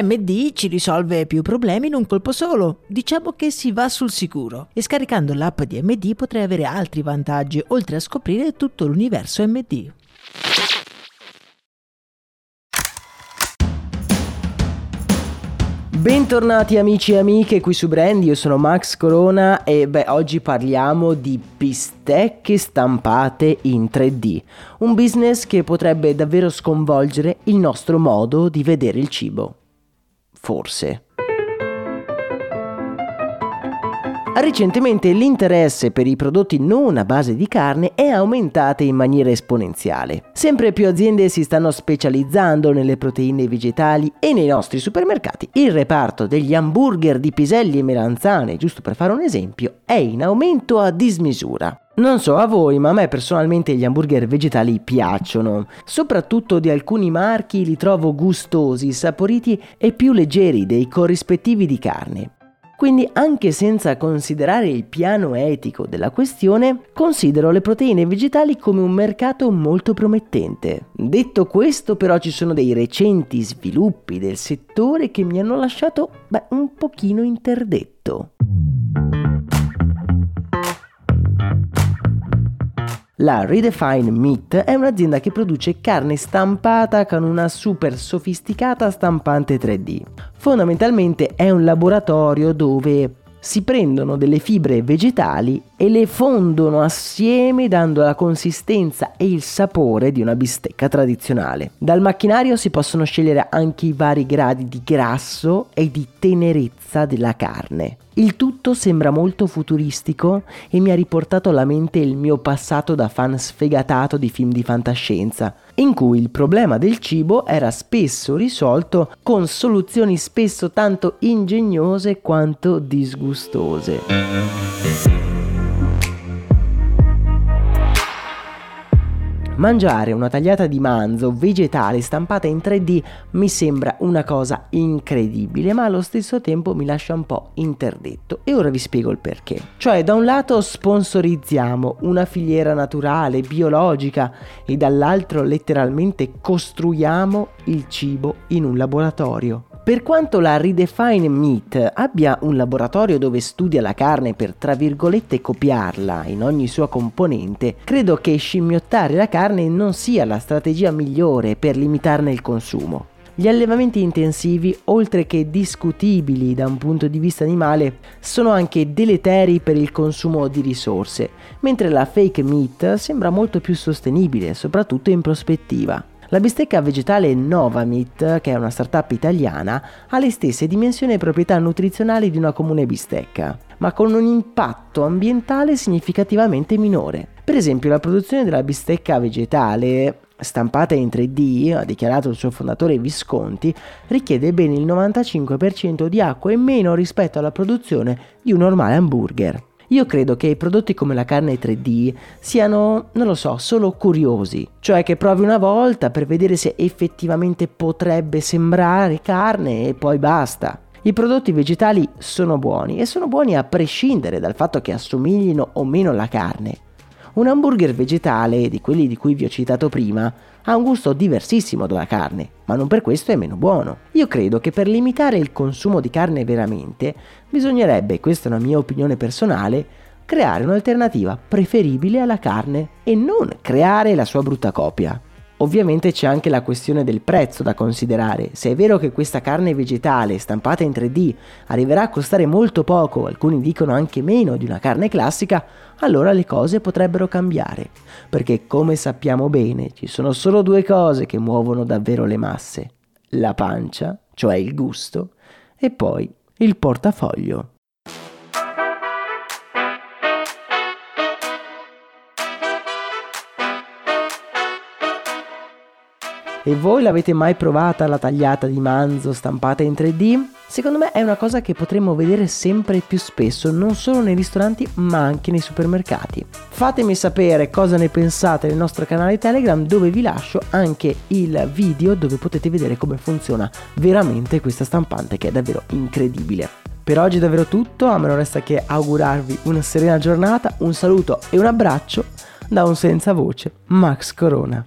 MD ci risolve più problemi in un colpo solo. Diciamo che si va sul sicuro. E scaricando l'app di MD potrei avere altri vantaggi, oltre a scoprire tutto l'universo MD. Bentornati amici e amiche qui su Brand, io sono Max Corona e beh, oggi parliamo di bistecche stampate in 3D, un business che potrebbe davvero sconvolgere il nostro modo di vedere il cibo forse. Recentemente l'interesse per i prodotti non a base di carne è aumentato in maniera esponenziale. Sempre più aziende si stanno specializzando nelle proteine vegetali e nei nostri supermercati il reparto degli hamburger di piselli e melanzane, giusto per fare un esempio, è in aumento a dismisura. Non so a voi, ma a me personalmente gli hamburger vegetali piacciono. Soprattutto di alcuni marchi li trovo gustosi, saporiti e più leggeri dei corrispettivi di carne. Quindi anche senza considerare il piano etico della questione, considero le proteine vegetali come un mercato molto promettente. Detto questo però ci sono dei recenti sviluppi del settore che mi hanno lasciato beh, un pochino interdetto. La Redefine Meat è un'azienda che produce carne stampata con una super sofisticata stampante 3D. Fondamentalmente è un laboratorio dove si prendono delle fibre vegetali e le fondono assieme dando la consistenza e il sapore di una bistecca tradizionale. Dal macchinario si possono scegliere anche i vari gradi di grasso e di tenerezza della carne. Il tutto sembra molto futuristico e mi ha riportato alla mente il mio passato da fan sfegatato di film di fantascienza, in cui il problema del cibo era spesso risolto con soluzioni spesso tanto ingegnose quanto disgustose. Mangiare una tagliata di manzo vegetale stampata in 3D mi sembra una cosa incredibile, ma allo stesso tempo mi lascia un po' interdetto. E ora vi spiego il perché. Cioè, da un lato sponsorizziamo una filiera naturale, biologica, e dall'altro letteralmente costruiamo il cibo in un laboratorio. Per quanto la Redefine Meat abbia un laboratorio dove studia la carne per tra virgolette copiarla in ogni sua componente, credo che scimmiottare la carne non sia la strategia migliore per limitarne il consumo. Gli allevamenti intensivi, oltre che discutibili da un punto di vista animale, sono anche deleteri per il consumo di risorse, mentre la fake meat sembra molto più sostenibile, soprattutto in prospettiva. La bistecca vegetale Novamit, che è una startup italiana, ha le stesse dimensioni e proprietà nutrizionali di una comune bistecca, ma con un impatto ambientale significativamente minore. Per esempio, la produzione della bistecca vegetale stampata in 3D, ha dichiarato il suo fondatore Visconti, richiede ben il 95% di acqua in meno rispetto alla produzione di un normale hamburger. Io credo che i prodotti come la carne 3D siano, non lo so, solo curiosi, cioè che provi una volta per vedere se effettivamente potrebbe sembrare carne e poi basta. I prodotti vegetali sono buoni e sono buoni a prescindere dal fatto che assomiglino o meno alla carne. Un hamburger vegetale, di quelli di cui vi ho citato prima, ha un gusto diversissimo dalla carne, ma non per questo è meno buono. Io credo che per limitare il consumo di carne veramente, bisognerebbe, questa è una mia opinione personale, creare un'alternativa preferibile alla carne e non creare la sua brutta copia. Ovviamente c'è anche la questione del prezzo da considerare. Se è vero che questa carne vegetale stampata in 3D arriverà a costare molto poco, alcuni dicono anche meno di una carne classica, allora le cose potrebbero cambiare. Perché come sappiamo bene ci sono solo due cose che muovono davvero le masse. La pancia, cioè il gusto, e poi il portafoglio. E voi l'avete mai provata la tagliata di manzo stampata in 3D? Secondo me è una cosa che potremmo vedere sempre più spesso, non solo nei ristoranti ma anche nei supermercati. Fatemi sapere cosa ne pensate nel nostro canale Telegram dove vi lascio anche il video dove potete vedere come funziona veramente questa stampante che è davvero incredibile. Per oggi è davvero tutto, a me non resta che augurarvi una serena giornata, un saluto e un abbraccio da un senza voce, Max Corona.